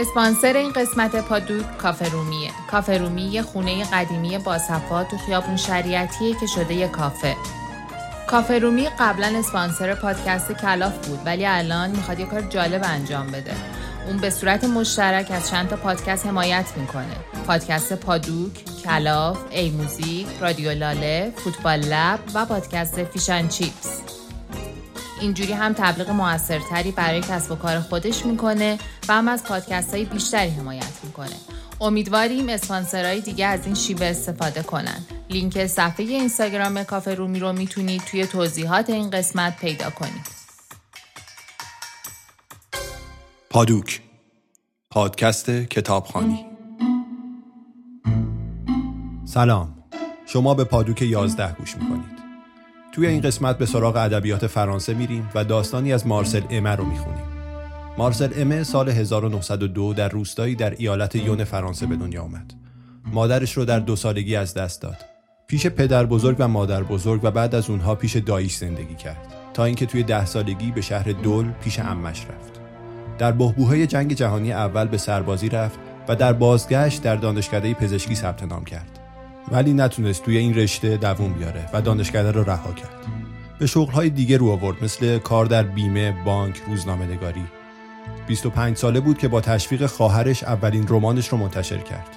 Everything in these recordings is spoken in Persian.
اسپانسر این قسمت پادوک کافه رومیه کافه رومی یه خونه قدیمی باصفا تو خیابون شریعتیه که شده یه کافه. کافه رومی قبلا اسپانسر پادکست کلاف بود ولی الان می‌خواد یه کار جالب انجام بده. اون به صورت مشترک از چند تا پادکست حمایت می‌کنه. پادکست پادوک، کلاف، ای موزیک، رادیو لاله، فوتبال لب و پادکست Fish and Chips. اینجوری هم تبلیغ موثرتری برای کسب و کار خودش می‌کنه و هم از پادکست های بیشتری حمایت می‌کنه. امیدواریم اسپانسرهای دیگه از این شیوه استفاده کنن. لینک صفحه اینستاگرام کافه رومی رو می‌تونید توی توضیحات این قسمت پیدا کنید. پادوک. پادکست کتابخانی سلام. شما به پادوک 11 گوش می‌کنید. توی این قسمت به سراغ ادبیات فرانسه میریم و داستانی از مارسل امه رو می‌خونیم. مارسل امه سال 1902 در روستایی در ایالت یون فرانسه به دنیا آمد. مادرش رو در دو سالگی از دست داد. پیش پدر بزرگ و مادر بزرگ و بعد از اونها پیش داییش زندگی کرد. تا اینکه توی ده سالگی به شهر دول پیش امش رفت. در بهبوهای جنگ جهانی اول به سربازی رفت و در بازگشت در دانشکده پزشکی ثبت نام کرد. ولی نتونست توی این رشته دووم بیاره و دانشکده رو رها کرد. به شغلهای دیگه رو آورد مثل کار در بیمه، بانک، روزنامه نگاری 25 ساله بود که با تشویق خواهرش اولین رمانش رو منتشر کرد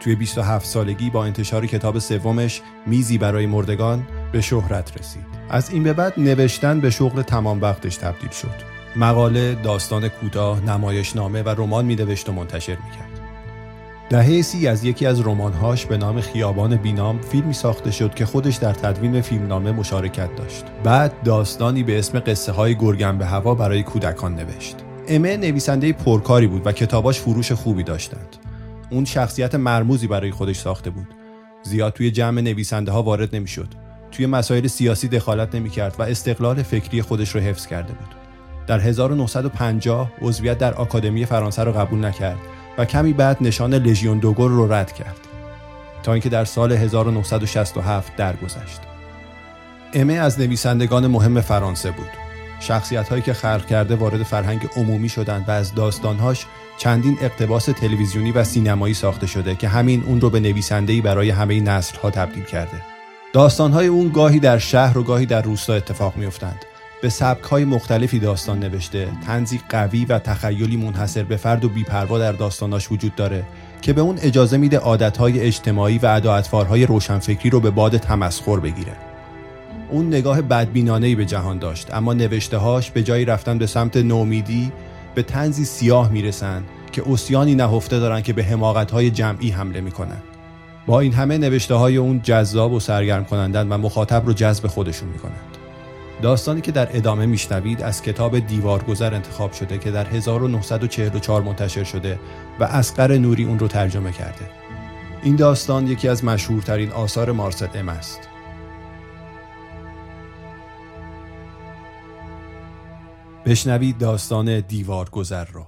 توی 27 سالگی با انتشار کتاب سومش میزی برای مردگان به شهرت رسید از این به بعد نوشتن به شغل تمام وقتش تبدیل شد مقاله، داستان کوتاه، نمایشنامه و رمان می‌نوشت و منتشر می‌کرد. دهه سی از یکی از رمانهاش به نام خیابان بینام فیلمی ساخته شد که خودش در تدوین فیلمنامه مشارکت داشت. بعد داستانی به اسم قصه های گرگن به هوا برای کودکان نوشت. امه نویسنده پرکاری بود و کتاباش فروش خوبی داشتند. اون شخصیت مرموزی برای خودش ساخته بود. زیاد توی جمع نویسنده ها وارد نمی‌شد. توی مسائل سیاسی دخالت نمی‌کرد و استقلال فکری خودش رو حفظ کرده بود. در 1950 عضویت در آکادمی فرانسه را قبول نکرد و کمی بعد نشان لژیون دوگور رو رد کرد تا اینکه در سال 1967 درگذشت. امه از نویسندگان مهم فرانسه بود. شخصیت هایی که خلق کرده وارد فرهنگ عمومی شدند و از داستانهاش چندین اقتباس تلویزیونی و سینمایی ساخته شده که همین اون رو به نویسنده‌ای برای همه نسل ها تبدیل کرده. داستانهای اون گاهی در شهر و گاهی در روستا اتفاق میافتند به های مختلفی داستان نوشته تنزی قوی و تخیلی منحصر به فرد و بیپروا در داستاناش وجود داره که به اون اجازه میده عادتهای اجتماعی و اداعتوارهای روشنفکری رو به باد تمسخر بگیره اون نگاه بدبینانهی به جهان داشت اما نوشتههاش به جایی رفتن به سمت نومیدی به تنزی سیاه می‌رسن که اوسیانی نهفته دارن که به حماقتهای جمعی حمله می‌کنن با این همه نوشته های اون جذاب و سرگرم کنندن و مخاطب رو جذب خودشون می‌کنند داستانی که در ادامه میشنوید از کتاب دیوارگذر انتخاب شده که در 1944 منتشر شده و اسقر نوری اون رو ترجمه کرده. این داستان یکی از مشهورترین آثار مارسل ام است. بشنوید داستان دیوارگذر رو.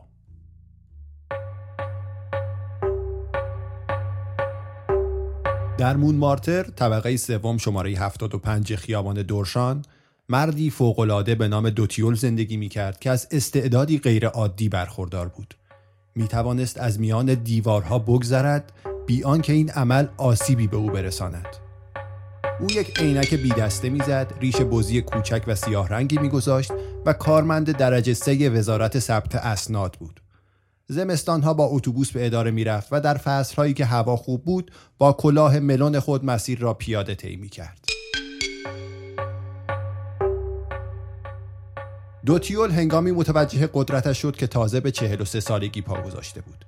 در مون مارتر طبقه سوم شماره 75 خیابان دورشان مردی فوقالعاده به نام دوتیول زندگی می کرد که از استعدادی غیرعادی برخوردار بود. می توانست از میان دیوارها بگذرد بی آنکه این عمل آسیبی به او برساند. او یک عینک بی دسته می‌زد، ریش بزی کوچک و سیاه رنگی میگذاشت و کارمند درجه سه وزارت ثبت اسناد بود. زمستانها با اتوبوس به اداره می‌رفت و در فصلهایی که هوا خوب بود با کلاه ملون خود مسیر را پیاده طی می کرد. دوتیول هنگامی متوجه قدرتش شد که تازه به 43 سالگی پا گذاشته بود.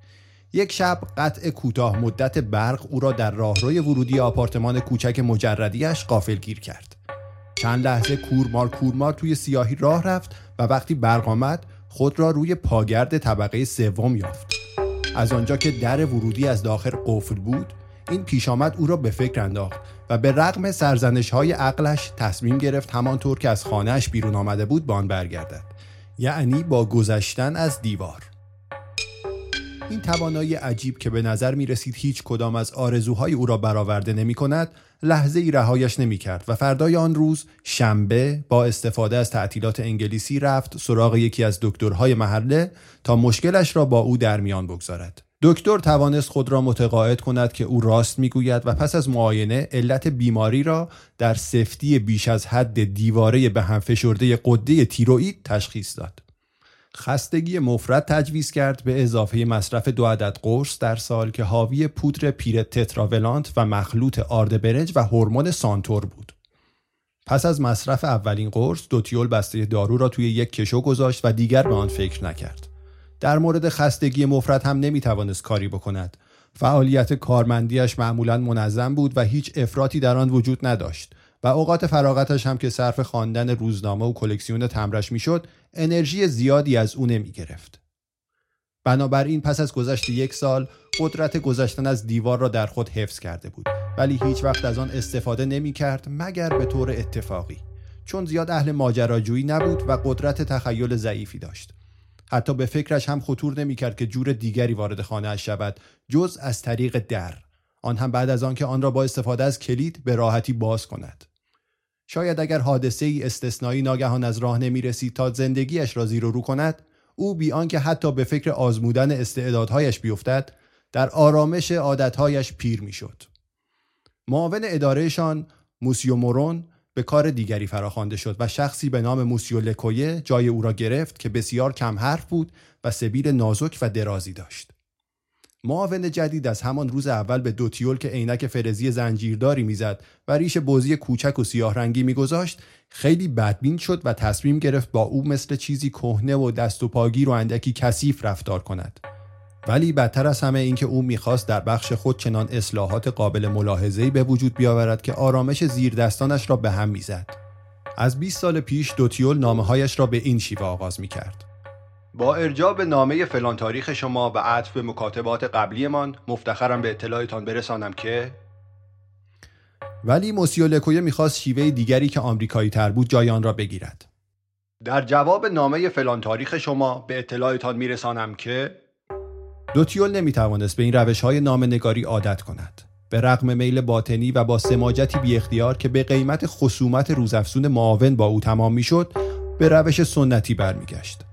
یک شب قطع کوتاه مدت برق او را در راهروی ورودی آپارتمان کوچک مجردیش گیر کرد. چند لحظه کورمار کورمار توی سیاهی راه رفت و وقتی برق آمد خود را روی پاگرد طبقه سوم یافت. از آنجا که در ورودی از داخل قفل بود این پیش آمد او را به فکر انداخت و به رغم سرزنش های عقلش تصمیم گرفت همانطور که از خانهش بیرون آمده بود بان برگردد یعنی با گذشتن از دیوار این توانایی عجیب که به نظر می رسید هیچ کدام از آرزوهای او را برآورده نمی کند لحظه ای رهایش نمی کرد و فردای آن روز شنبه با استفاده از تعطیلات انگلیسی رفت سراغ یکی از دکترهای محله تا مشکلش را با او در میان بگذارد. دکتر توانست خود را متقاعد کند که او راست می‌گوید و پس از معاینه علت بیماری را در سفتی بیش از حد دیواره به هم فشرده قده تیروئید تشخیص داد. خستگی مفرد تجویز کرد به اضافه مصرف دو عدد قرص در سال که حاوی پودر پیر تتراولانت و مخلوط آرد برنج و هورمون سانتور بود. پس از مصرف اولین قرص دوتیول بسته دارو را توی یک کشو گذاشت و دیگر به آن فکر نکرد. در مورد خستگی مفرد هم نمی‌توانست کاری بکند. فعالیت کارمندیش معمولا منظم بود و هیچ افراطی در آن وجود نداشت و اوقات فراغتش هم که صرف خواندن روزنامه و کلکسیون تمرش می‌شد انرژی زیادی از او نمی گرفت. بنابراین پس از گذشت یک سال قدرت گذشتن از دیوار را در خود حفظ کرده بود. ولی هیچ وقت از آن استفاده نمی کرد مگر به طور اتفاقی. چون زیاد اهل ماجراجویی نبود و قدرت تخیل ضعیفی داشت. حتی به فکرش هم خطور نمی کرد که جور دیگری وارد خانه شود جز از طریق در. آن هم بعد از آنکه آن را با استفاده از کلید به راحتی باز کند. شاید اگر حادثه ای استثنایی ناگهان از راه نمی رسید تا زندگیش را زیر و رو کند او بی آنکه حتی به فکر آزمودن استعدادهایش بیفتد در آرامش عادتهایش پیر می‌شد. معاون ادارهشان موسیو مورون به کار دیگری فراخوانده شد و شخصی به نام موسیو لکویه جای او را گرفت که بسیار کم حرف بود و سبیل نازک و درازی داشت. معاون جدید از همان روز اول به دوتیول که عینک فرزی زنجیرداری می‌زد و ریش بوزی کوچک و سیاه رنگی میگذاشت خیلی بدبین شد و تصمیم گرفت با او مثل چیزی کهنه و دست و پاگیر و اندکی کثیف رفتار کند ولی بدتر از همه اینکه او می‌خواست در بخش خود چنان اصلاحات قابل ملاحظه‌ای به وجود بیاورد که آرامش زیر دستانش را به هم می‌زد از 20 سال پیش دوتیول نامه هایش را به این شیوه آغاز می کرد. با ارجاع به نامه فلان تاریخ شما و عطف به مکاتبات قبلیمان مفتخرم به اطلاعتان برسانم که ولی موسیو لکویه می‌خواست شیوه دیگری که آمریکایی تر بود جای آن را بگیرد. در جواب نامه فلان تاریخ شما به اطلاعتان میرسانم که دوتیول نمی‌توانست به این روش های نگاری عادت کند. به رغم میل باطنی و با سماجتی بی اختیار که به قیمت خصومت روزافزون معاون با او تمام می‌شد به روش سنتی برمیگشت.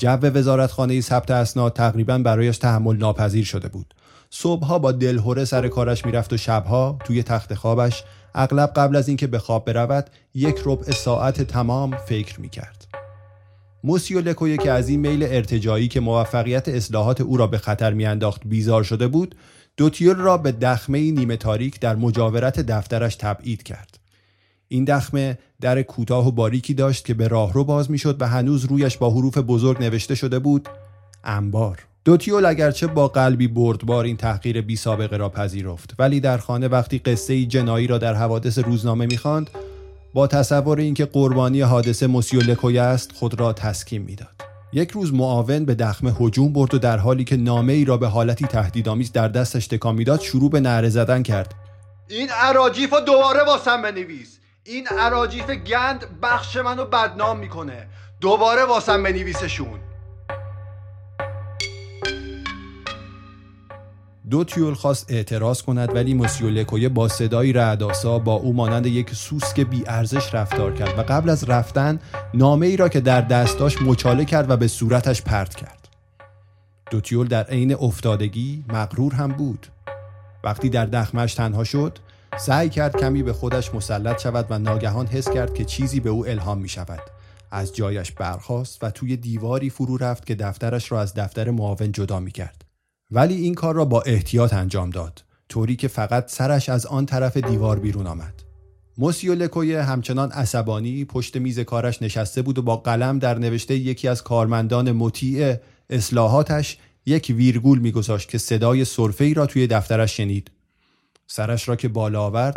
جو وزارتخانه ثبت اسناد تقریبا برایش تحمل ناپذیر شده بود. صبحها با دلهوره سر کارش می‌رفت و شبها توی تخت خوابش اغلب قبل از اینکه به خواب برود یک ربع ساعت تمام فکر می‌کرد. موسیو لکویه که از این میل ارتجایی که موفقیت اصلاحات او را به خطر میانداخت بیزار شده بود دوتیول را به دخمه نیمه تاریک در مجاورت دفترش تبعید کرد. این دخمه در کوتاه و باریکی داشت که به راهرو باز می‌شد و هنوز رویش با حروف بزرگ نوشته شده بود انبار. دوتیول اگرچه با قلبی بردبار این تحقیر بی سابقه را پذیرفت ولی در خانه وقتی قصه جنایی را در حوادث روزنامه می‌خواند با تصور اینکه قربانی حادثه موسیو لکوی است خود را تسکین می‌داد. یک روز معاون به دخمه هجوم برد و در حالی که نامه ای را به حالتی تهدیدآمیز در دستش تکان می‌داد شروع به نعره زدن کرد. این اراجیف دوباره واسم بنویس. این عراجیف گند بخش منو بدنام می‌کنه. دوباره واسم بنویسشون. دو تیول خواست اعتراض کند ولی مسیو لکویه با صدایی رعداسا با او مانند یک سوسک بی ارزش رفتار کرد و قبل از رفتن نامه ای را که در دست داشت مچاله کرد و به صورتش پرت کرد. دوتیول در عین افتادگی مغرور هم بود. وقتی در دخمش تنها شد سعی کرد کمی به خودش مسلط شود و ناگهان حس کرد که چیزی به او الهام می شود. از جایش برخاست و توی دیواری فرو رفت که دفترش را از دفتر معاون جدا می کرد. ولی این کار را با احتیاط انجام داد طوری که فقط سرش از آن طرف دیوار بیرون آمد. موسیو لکویه همچنان عصبانی پشت میز کارش نشسته بود و با قلم در نوشته یکی از کارمندان مطیع اصلاحاتش یک ویرگول میگذاشت که صدای ای را توی دفترش شنید سرش را که بالا آورد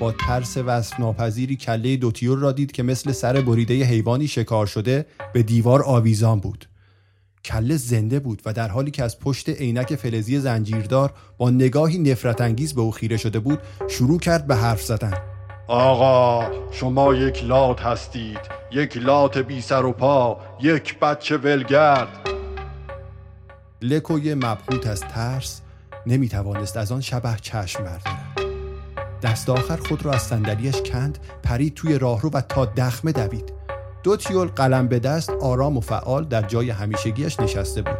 با ترس وصف ناپذیری کله دوتیور را دید که مثل سر بریده حیوانی شکار شده به دیوار آویزان بود. کله زنده بود و در حالی که از پشت عینک فلزی زنجیردار با نگاهی نفرت انگیز به او خیره شده بود شروع کرد به حرف زدن. آقا شما یک لات هستید یک لات بی سر و پا یک بچه ولگرد. لکوی مبهوت از ترس نمی‌توانست از آن شبه چشم بردارد. دست آخر خود را از صندلیاش کند پرید توی راهرو و تا دخمه دوید. دو تیول قلم به دست آرام و فعال در جای همیشگیش نشسته بود.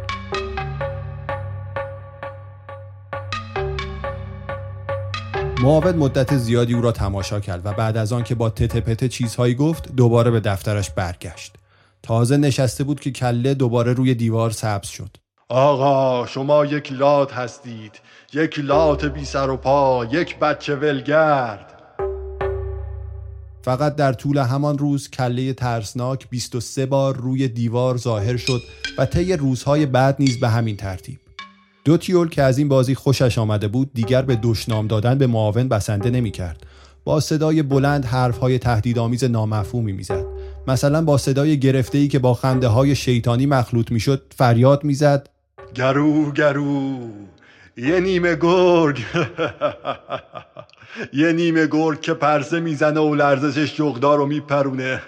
معاون مدت زیادی او را تماشا کرد و بعد از آن که با تته پته چیزهایی گفت دوباره به دفترش برگشت. تازه نشسته بود که کله دوباره روی دیوار سبز شد. آقا شما یک لات هستید یک لات بی سر و پا یک بچه ولگرد. فقط در طول همان روز کله ترسناک 23 بار روی دیوار ظاهر شد و طی روزهای بعد نیز به همین ترتیب. دو تیول که از این بازی خوشش آمده بود دیگر به دشنام دادن به معاون بسنده نمی کرد. با صدای بلند حرفهای تهدیدآمیز نامفهومی می‌زد. مثلا با صدای گرفته ای که با خنده های شیطانی مخلوط می‌شد فریاد می‌زد. گرو گرو. یه نیمه گرگ. یه نیمه گرگ که پرسه می‌زنه و لرزشش جغدار رو میپرونه.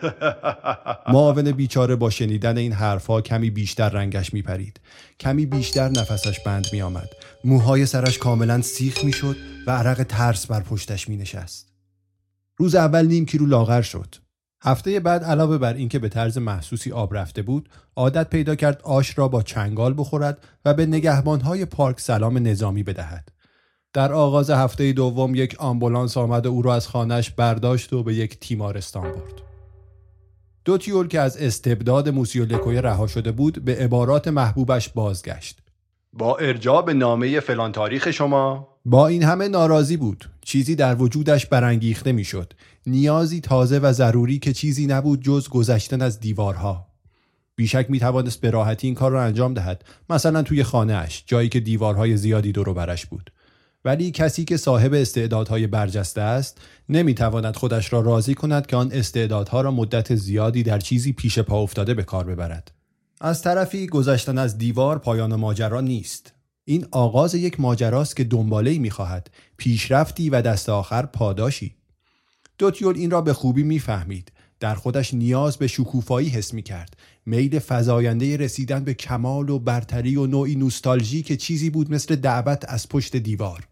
معاون بیچاره با شنیدن این حرفها کمی بیشتر رنگش میپرید. کمی بیشتر نفسش بند میآمد. موهای سرش کاملا سیخ می‌شد و عرق ترس بر پشتش مینشست. روز اول نیم کیلو لاغر شد. هفته بعد علاوه بر اینکه به طرز محسوسی آب رفته بود عادت پیدا کرد آش را با چنگال بخورد و به نگهبانهای پارک سلام نظامی بدهد. در آغاز هفته دوم یک آمبولانس آمد و او را از خانهش برداشت و به یک تیمارستان برد. دو تیول که از استبداد موسیو رها شده بود به عبارات محبوبش بازگشت. با ارجاع نامه فلان تاریخ شما؟ با این همه ناراضی بود. چیزی در وجودش برانگیخته می‌شد. نیازی تازه و ضروری که چیزی نبود جز گذشتن از دیوارها. بیشک می توانست به راحتی این کار را انجام دهد مثلا توی خانهاش جایی که دیوارهای زیادی دور برش بود. ولی کسی که صاحب استعدادهای برجسته است نمی‌تواند خودش را راضی کند که آن استعدادها را مدت زیادی در چیزی پیش پا افتاده به کار ببرد. از طرفی گذشتن از دیوار پایان ماجرا نیست. این آغاز یک ماجراست که دنباله می‌خواهد پیشرفتی و دست آخر پاداشی. دوتیول این را به خوبی می‌فهمید. در خودش نیاز به شکوفایی حس می کرد میل فزاینده رسیدن به کمال و برتری و نوعی نوستالژی که چیزی بود مثل دعوت از پشت دیوار.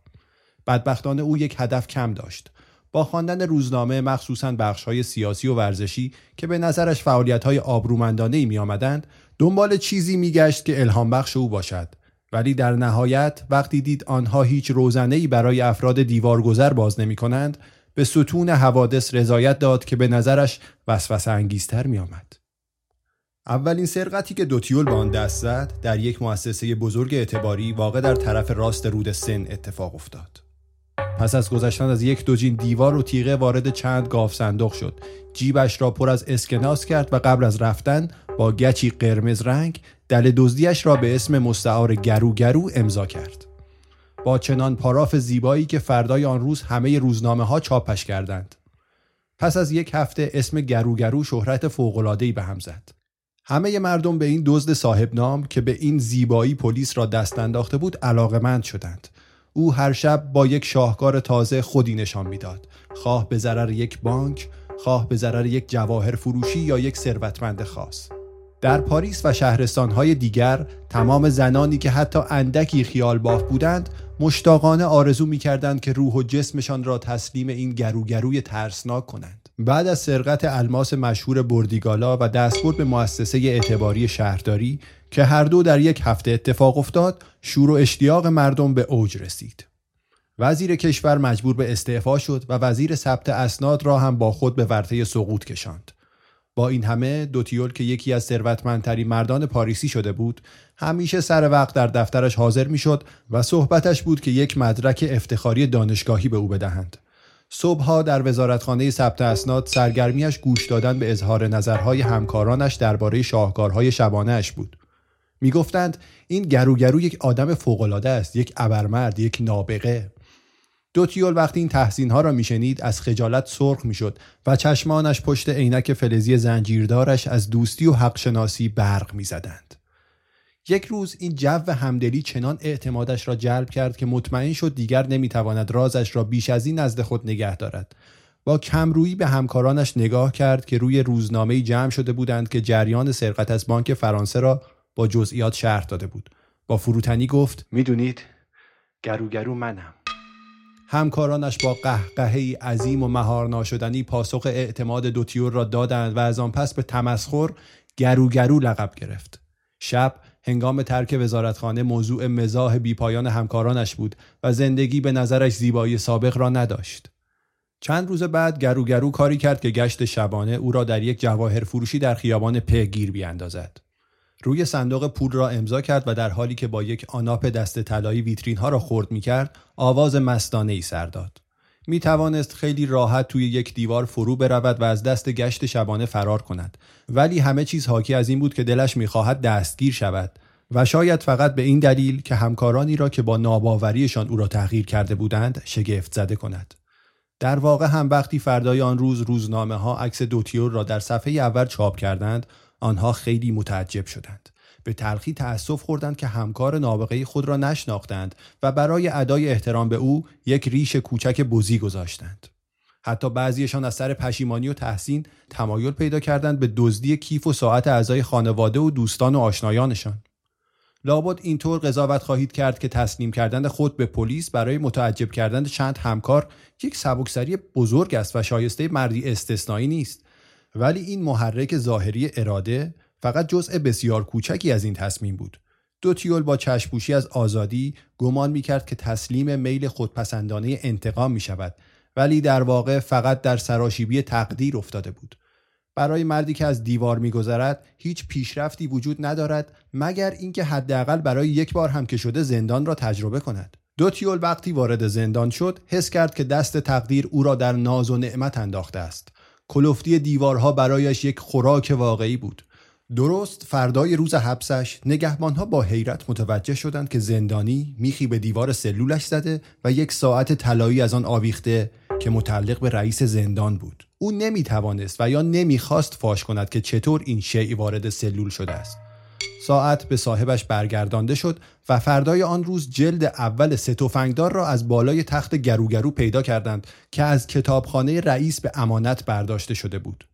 بدبختانه او یک هدف کم داشت. با خواندن روزنامه مخصوصا بخشهای سیاسی و ورزشی که به نظرش فعالیت‌های آبرومندانه ای می آمدند دنبال چیزی میگشت که الهام بخش او باشد. ولی در نهایت وقتی دید آنها هیچ روزنه ای برای افراد دیوارگذر باز نمی کنند به ستون حوادث رضایت داد که به نظرش وسوسه انگیزتر می آمد. اولین سرقتی که دوتیول به آن دست زد در یک مؤسسه بزرگ اعتباری واقع در طرف راست رود سن اتفاق افتاد. پس از گذشتن از یک دوجین دیوار و تیغه وارد چند گاف صندوق شد جیبش را پر از اسکناس کرد و قبل از رفتن با گچی قرمز رنگ دل دزدیش را به اسم مستعار گرو گرو امضا کرد با چنان پاراف زیبایی که فردای آن روز همه روزنامه ها چاپش کردند. پس از یک هفته اسم گروگرو شهرت فوق‌العاده‌ای به هم زد. همه مردم به این دزد صاحب نام که به این زیبایی پلیس را دست انداخته بود علاقمند شدند. او هر شب با یک شاهکار تازه خودی نشان می‌داد. خواه به ضرر یک بانک خواه به ضرر یک جواهر فروشی یا یک ثروتمند خاص. در پاریس و شهرستانهای دیگر تمام زنانی که حتی اندکی خیال باف بودند مشتاقانه آرزو می کردند که روح و جسمشان را تسلیم این گروگروی ترسناک کنند. بعد از سرقت الماس مشهور بردیگالا و دستبرد به مؤسسه اعتباری شهرداری که هر دو در یک هفته اتفاق افتاد شور و اشتیاق مردم به اوج رسید. وزیر کشور مجبور به استعفا شد و وزیر ثبت اسناد را هم با خود به ورطه سقوط کشاند. با این همه دوتیول که یکی از ثروتمندترین مردان پاریسی شده بود همیشه سر وقت در دفترش حاضر می‌شد و صحبتش بود که یک مدرک افتخاری دانشگاهی به او بدهند. صبحها در وزارتخانه ثبت اسناد سرگرمیش گوش دادن به اظهار نظرهای همکارانش درباره شاهکارهای شبانهاش بود. می‌گفتند این گروگرو یک آدم فوقالعاده است یک ابرمرد یک نابغه. دوتیول وقتی این تحسین ها را میشنید از خجالت سرخ می‌شد و چشمانش پشت عینک فلزی زنجیردارش از دوستی و حق شناسی برق می‌زدند. یک روز این جو همدلی چنان اعتمادش را جلب کرد که مطمئن شد دیگر نمی‌تواند رازش را بیش از این نزد خود نگه دارد. با کمرویی به همکارانش نگاه کرد که روی روزنامه جمع شده بودند که جریان سرقت از بانک فرانسه را با جزئیات شرح داده بود. با فروتنی گفت می‌دونید گروگرو منم همکارانش با قهقهی عظیم و مهار ناشدنی پاسخ اعتماد دوتیور را دادند و از آن پس به تمسخر گروگرو لقب گرفت. شب هنگام ترک وزارتخانه موضوع مزاح بیپایان همکارانش بود و زندگی به نظرش زیبایی سابق را نداشت. چند روز بعد گروگرو کاری کرد که گشت شبانه او را در یک جواهر فروشی در خیابان پگیر بیاندازد. روی صندوق پول را امضا کرد و در حالی که با یک آناپ دست طلایی ویترین ها را خورد می کرد آواز مستانه ای سر داد. می توانست خیلی راحت توی یک دیوار فرو برود و از دست گشت شبانه فرار کند ولی همه چیز حاکی از این بود که دلش می‌خواهد دستگیر شود و شاید فقط به این دلیل که همکارانی را که با ناباوریشان او را تغییر کرده بودند شگفت زده کند در واقع هم وقتی فردای آن روز روزنامه ها عکس دوتیور را در صفحه اول چاپ کردند آنها خیلی متعجب شدند. به تلخی تأسف خوردند که همکار نابغه خود را نشناختند و برای ادای احترام به او یک ریش کوچک بزی گذاشتند. حتی بعضیشان از سر پشیمانی و تحسین تمایل پیدا کردند به دزدی کیف و ساعت اعضای خانواده و دوستان و آشنایانشان. لابد اینطور قضاوت خواهید کرد که تسلیم کردن خود به پلیس برای متعجب کردن چند همکار یک سبکسری بزرگ است و شایسته مردی استثنایی نیست. ولی این محرک ظاهری اراده فقط جزء بسیار کوچکی از این تصمیم بود. دوتیول با چشپوشی از آزادی گمان می کرد که تسلیم میل خودپسندانه انتقام می شود ولی در واقع فقط در سراشیبی تقدیر افتاده بود. برای مردی که از دیوار میگذرد هیچ پیشرفتی وجود ندارد مگر اینکه حداقل برای یک بار هم که شده زندان را تجربه کند. دوتیول وقتی وارد زندان شد حس کرد که دست تقدیر او را در ناز و نعمت انداخته است. کلفتی دیوارها برایش یک خوراک واقعی بود. درست فردای روز حبسش نگهبانها با حیرت متوجه شدند که زندانی میخی به دیوار سلولش زده و یک ساعت طلایی از آن آویخته که متعلق به رئیس زندان بود. او نمی‌توانست و یا نمی‌خواست فاش کند که چطور این شیعی وارد سلول شده است. ساعت به صاحبش برگردانده شد و فردای آن روز جلد اول ستوفنگدار را از بالای تخت گروگرو پیدا کردند که از کتابخانه رئیس به امانت برداشته شده بود.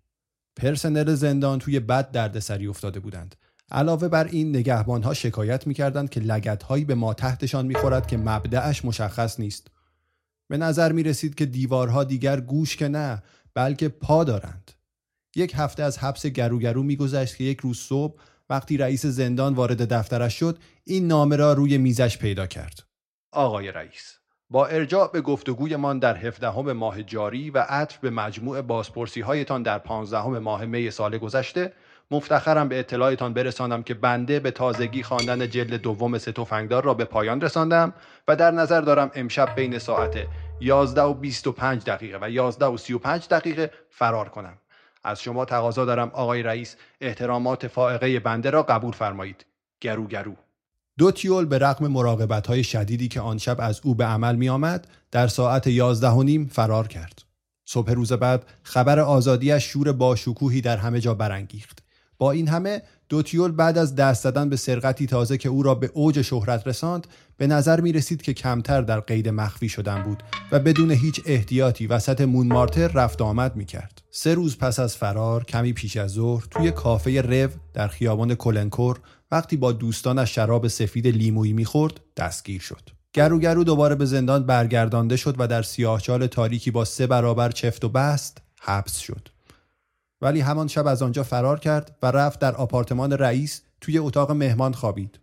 پرسنل زندان توی بد دردسری افتاده بودند. علاوه بر این نگهبانها شکایت می‌کردند که لگتهایی به ما تحتشان می‌خورد که مبدعش مشخص نیست. به نظر می رسید که دیوارها دیگر گوش که نه بلکه پا دارند. یک هفته از حبس گروگرو میگذشت که یک روز صبح وقتی رئیس زندان وارد دفترش شد این نامه را روی میزش پیدا کرد. آقای رئیس با ارجاع به گفتگویمان در هفدهم ماه جاری و عطف به مجموع بازپرسی هایتان در پانزدهم ماه می سال گذشته مفتخرم به اطلاعتان برسانم که بنده به تازگی خواندن جلد دوم ستوفنگدار را به پایان رساندم و در نظر دارم امشب بین ساعت 11 و 25 دقیقه و 11 و 35 دقیقه فرار کنم. از شما تقاضا دارم آقای رئیس احترامات فائقه بنده را قبول فرمایید گرو گرو دوتیول به رغم مراقبت های شدیدی که آن شب از او به عمل می آمد در ساعت یازده و نیم فرار کرد. صبح روز بعد خبر آزادیش شور باشکوهی در همه جا برانگیخت. با این همه دوتیول بعد از دست زدن به سرقتی تازه که او را به اوج شهرت رساند به نظر می رسید که کمتر در قید مخفی شدن بود و بدون هیچ احتیاطی وسط مونمارتر رفت آمد می کرد. سه روز پس از فرار کمی پیش از ظهر توی کافه رو در خیابان کلنکور وقتی با دوستانش شراب سفید لیمویی می‌خورد دستگیر شد. گروگرو دوباره به زندان برگردانده شد و در سیاهچال تاریکی با سه برابر چفت و بست حبس شد. ولی همان شب از آنجا فرار کرد و رفت در آپارتمان رئیس توی اتاق مهمان خوابید.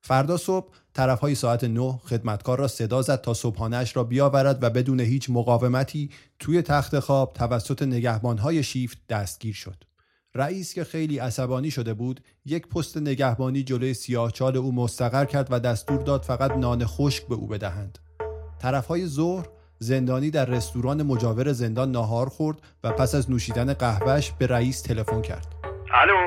فردا صبح طرفهای ساعت نه خدمتکار را صدا زد تا صبحانهاش را بیاورد و بدون هیچ مقاومتی توی تخت خواب توسط نگهبانهای شیفت دستگیر شد. رئیس که خیلی عصبانی شده بود یک پست نگهبانی جلوی سیاهچال او مستقر کرد و دستور داد فقط نان خشک به او بدهند. طرفهای ظهر زندانی در رستوران مجاور زندان ناهار خورد و پس از نوشیدن قهوهش به رئیس تلفن کرد. الو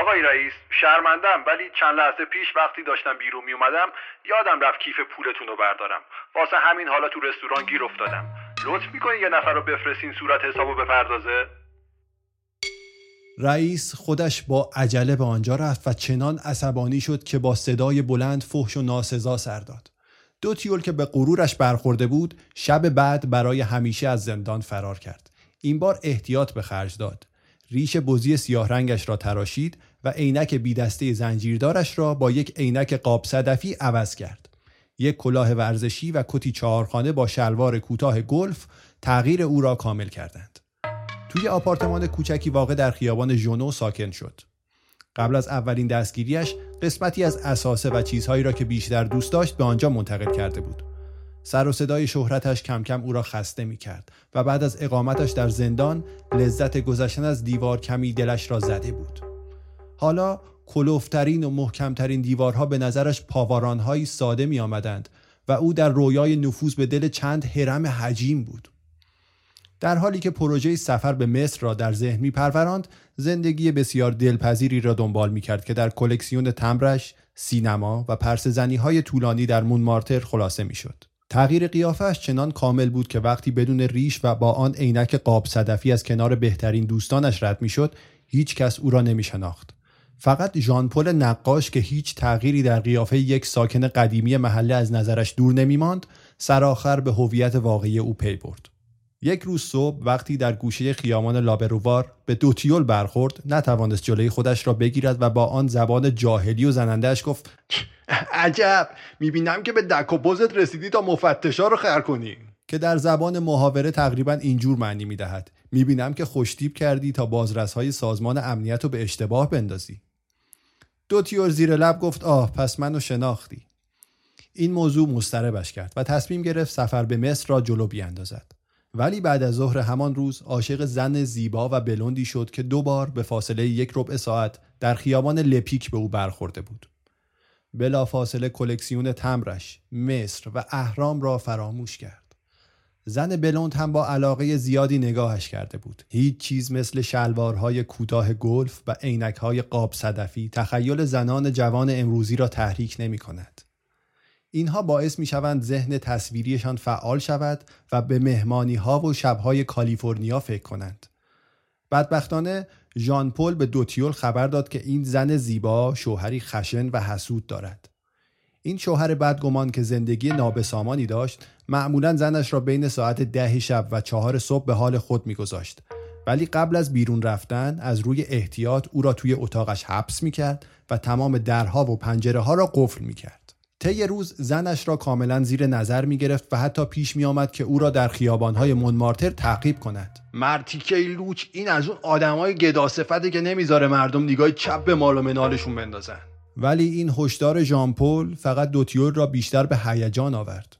آقای رئیس شرمندم ولی چند لحظه پیش وقتی داشتم بیرون می اومدم یادم رفت کیف پولتون رو بردارم. واسه همین حالا تو رستوران گیر افتادم. لطف می‌کنین یه نفر رو بفرستین صورت حسابو بپردازه؟ رئیس خودش با عجله به آنجا رفت و چنان عصبانی شد که با صدای بلند فحش و ناسزا سر داد. دو تیول که به غرورش برخورده بود شب بعد برای همیشه از زندان فرار کرد این بار احتیاط به خرج داد ریش بزی سیاه رنگش را تراشید و عینک بی دسته زنجیردارش را با یک عینک قاب صدفی عوض کرد. یک کلاه ورزشی و کتی چهارخانه با شلوار کوتاه گلف تغییر او را کامل کردند. توی آپارتمان کوچکی واقع در خیابان ژونو ساکن شد. قبل از اولین دستگیریش قسمتی از اساسه و چیزهایی را که بیشتر دوست داشت به آنجا منتقل کرده بود. سر و صدای شهرتش کم کم او را خسته می کرد و بعد از اقامتش در زندان لذت گذشتن از دیوار کمی دلش را زده بود. حالا کلوفترین و محکمترین دیوارها به نظرش پاوارانهایی ساده می آمدند و او در رویای نفوذ به دل چند حرم حجیم بود. در حالی که پروژه سفر به مصر را در ذهن می پروراند زندگی بسیار دلپذیری را دنبال می کرد که در کلکسیون تمرش، سینما و پرسزنی های طولانی در مون مارتر خلاصه می شد. تغییر قیافش چنان کامل بود که وقتی بدون ریش و با آن عینک قاب صدفی از کنار بهترین دوستانش رد می‌شد هیچ کس او را نمی شناخت. فقط ژان پل نقاش که هیچ تغییری در قیافه یک ساکن قدیمی محله از نظرش دور نمی ماند سرآخر به هویت واقعی او پی برد. یک روز صبح وقتی در گوشه خیامان لابروار به دوتیول برخورد نتوانست جلوی خودش را بگیرد و با آن زبان جاهلی و زنندهش گفت عجب! می‌بینم که به دک و بزت رسیدی تا مفتشا رو خر کنی. که در زبان محاوره تقریبا اینجور معنی می‌دهد. می‌بینم که خوشتیب کردی تا بازرسهای سازمان امنیت رو به اشتباه بندازی. دوتیول زیر لب گفت آه پس منو شناختی. این موضوع مستربش کرد و تصمیم گرفت سفر به مصر را جلو بیاندازد. ولی بعد از ظهر همان روز عاشق زن زیبا و بلندی شد که دو بار به فاصله یک ربع ساعت در خیابان لپیک به او برخورده بود. بلا فاصله کلکسیون تمرش، مصر و اهرام را فراموش کرد. زن بلوند هم با علاقه زیادی نگاهش کرده بود. هیچ چیز مثل شلوارهای کوتاه گلف و عینکهای قاب صدفی تخیل زنان جوان امروزی را تحریک نمی کند. اینها باعث می شوند ذهن تصویریشان فعال شود و به مهمانی ها و شبهای کالیفرنیا فکر کنند. بدبختانه ژان پل به دوتیول خبر داد که این زن زیبا شوهری خشن و حسود دارد. این شوهر بدگمان که زندگی نابسامانی داشت معمولا زنش را بین ساعت ده شب و چهار صبح به حال خود میگذاشت ولی قبل از بیرون رفتن از روی احتیاط او را توی اتاقش حبس می‌کرد و تمام درها و پنجره ها را قفل می‌کرد. طی روز زنش را کاملا زیر نظر می گرفت و حتی پیش می آمد که او را در خیابانهای منمارتر تعقیب کند. مرتیکه لوچ این از اون آدمای گداسفته که نمی‌ذاره مردم نگاه چپ به مال و منالشون بندازن. ولی این هشدار ژامپل فقط دوتیور را بیشتر به هیجان آورد.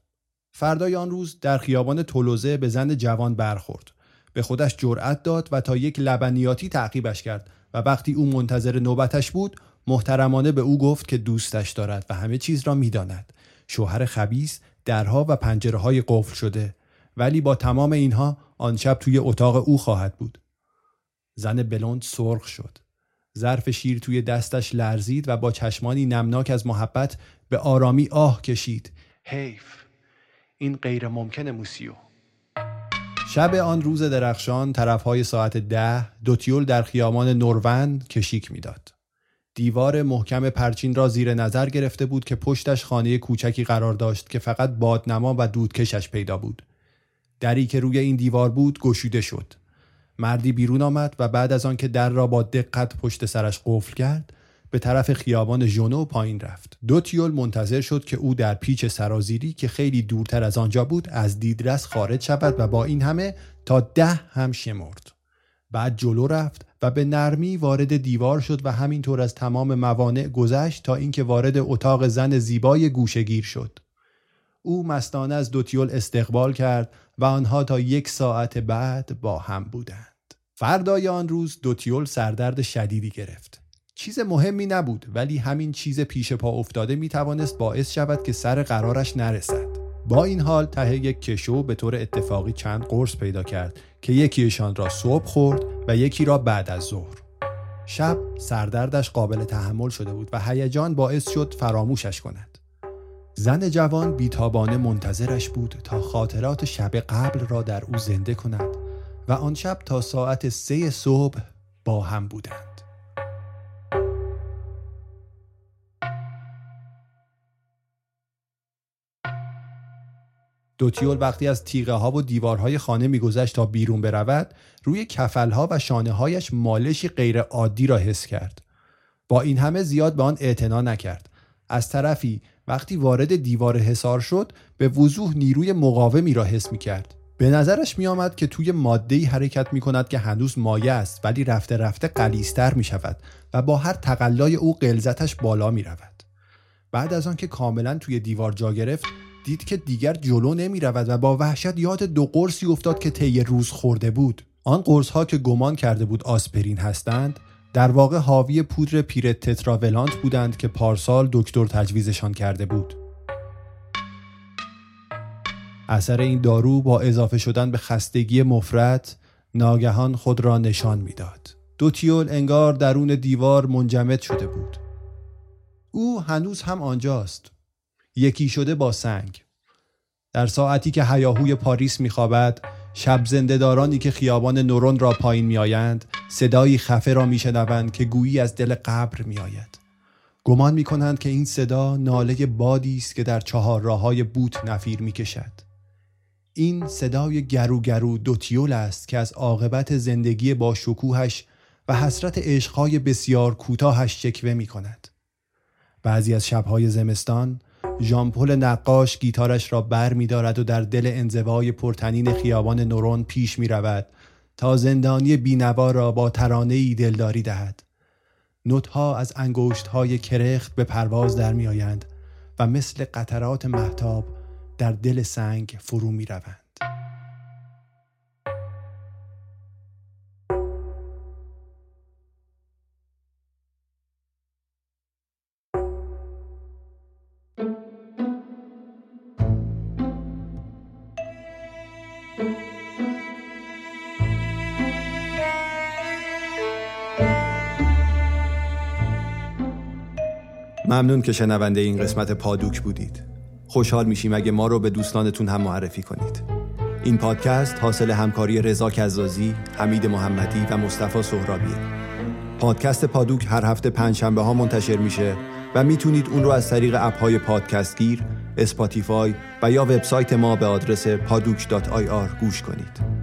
فردای آن روز در خیابان تولوزه به زن جوان برخورد. به خودش جرأت داد و تا یک لبنیاتی تعقیبش کرد و وقتی او منتظر نوبتش بود محترمانه به او گفت که دوستش دارد و همه چیز را می‌داند. شوهر خبیس درها و پنجره های قفل شده. ولی با تمام اینها آن شب توی اتاق او خواهد بود. زن بلوند سرخ شد. ظرف شیر توی دستش لرزید و با چشمانی نمناک از محبت به آرامی آه کشید. حیف این غیر ممکنه موسیو. شب آن روز درخشان طرفهای ساعت ده دوتیول در خیامان نورون کشیک می‌داد. دیوار محکم پرچین را زیر نظر گرفته بود که پشتش خانه کوچکی قرار داشت که فقط بادنما و دودکشش پیدا بود. دری که روی این دیوار بود گشوده شد. مردی بیرون آمد و بعد از آنکه در را با دقت پشت سرش قفل کرد به طرف خیابان ژونو پایین رفت. دو تیول منتظر شد که او در پیچ سرازیری که خیلی دورتر از آنجا بود از دیدرس خارج شود و با این همه تا ده هم شمرد. بعد جلو رفت و به نرمی وارد دیوار شد و همینطور از تمام موانع گذشت تا اینکه وارد اتاق زن زیبای گوشگیر شد. او مستانه از دوتیول استقبال کرد و آنها تا یک ساعت بعد با هم بودند. فردای آن روز دوتیول سردرد شدیدی گرفت. چیز مهمی نبود ولی همین چیز پیش پا افتاده می توانست باعث شود که سر قرارش نرسد. با این حال ته یک کشو به طور اتفاقی چند قرص پیدا کرد که یکیشان را صبح خورد و یکی را بعد از ظهر. شب سردردش قابل تحمل شده بود و هیجان باعث شد فراموشش کند. زن جوان بیتابانه منتظرش بود تا خاطرات شب قبل را در او زنده کند و آن شب تا ساعت سه صبح با هم بودند. دوتیول وقتی از تیغه ها و دیوارهای خانه میگذشت تا بیرون برود روی کفلها و شانه هایش مالشی غیر عادی را حس کرد. با این همه زیاد به آن اعتنا نکرد. از طرفی وقتی وارد دیوار حصار شد به وضوح نیروی مقاومی را حس می کرد به نظرش می آمد که توی ماده حرکت می کند که هنوز مایه است ولی رفته رفته قلیستر می شود و با هر تقلای او قلزتش بالا می رود. بعد از آنکه کاملا توی دیوار جا گرفت دید که دیگر جلو نمی رود و با وحشت یاد دو قرصی افتاد که طی روز خورده بود آن قرص ها که گمان کرده بود آسپرین هستند در واقع حاوی پودر پیرت تتراولانت بودند که پارسال دکتر تجویزشان کرده بود اثر این دارو با اضافه شدن به خستگی مفرد ناگهان خود را نشان می‌داد. دوتیول انگار درون دیوار منجمد شده بود. او هنوز هم آنجاست. یکی شده با سنگ. در ساعتی که هیاهوی پاریس میخوابد شب زندهدارانی که خیابان نورون را پایین میآیند صدایی خفه را میشنوند که گویی از دل قبر میآید گمان می‌کنند که این صدا ناله بادی است که در چهار راه بوت نفیر می‌کشد این صدای گرو گرو دوتیول است که از عاقبت زندگی با شکوهش و حسرت عشقهای بسیار کوتاهش شکوه می کند. بعضی از شبهای زمستان ژامپل نقاش گیتارش را بر می دارد و در دل انزوای پرتنین خیابان نورون پیش می رود تا زندانی بینوا را با ترانه ای دلداری دهد. نوتها از انگوشت های کرخت به پرواز در می آیند و مثل قطرات محتاب در دل سنگ فرو می روند. ممنون که شنونده این قسمت پادوک بودید. خوشحال میشیم اگه ما رو به دوستانتون هم معرفی کنید این پادکست حاصل همکاری رضا کزازی، حمید محمدی و مصطفی سهرابیه پادکست پادوک هر هفته پنجشنبه ها منتشر میشه و می‌تونید اون رو از طریق اپ های پادگیر، اسپاتیفای و یا وبسایت ما به آدرس paduk.ir گوش کنید.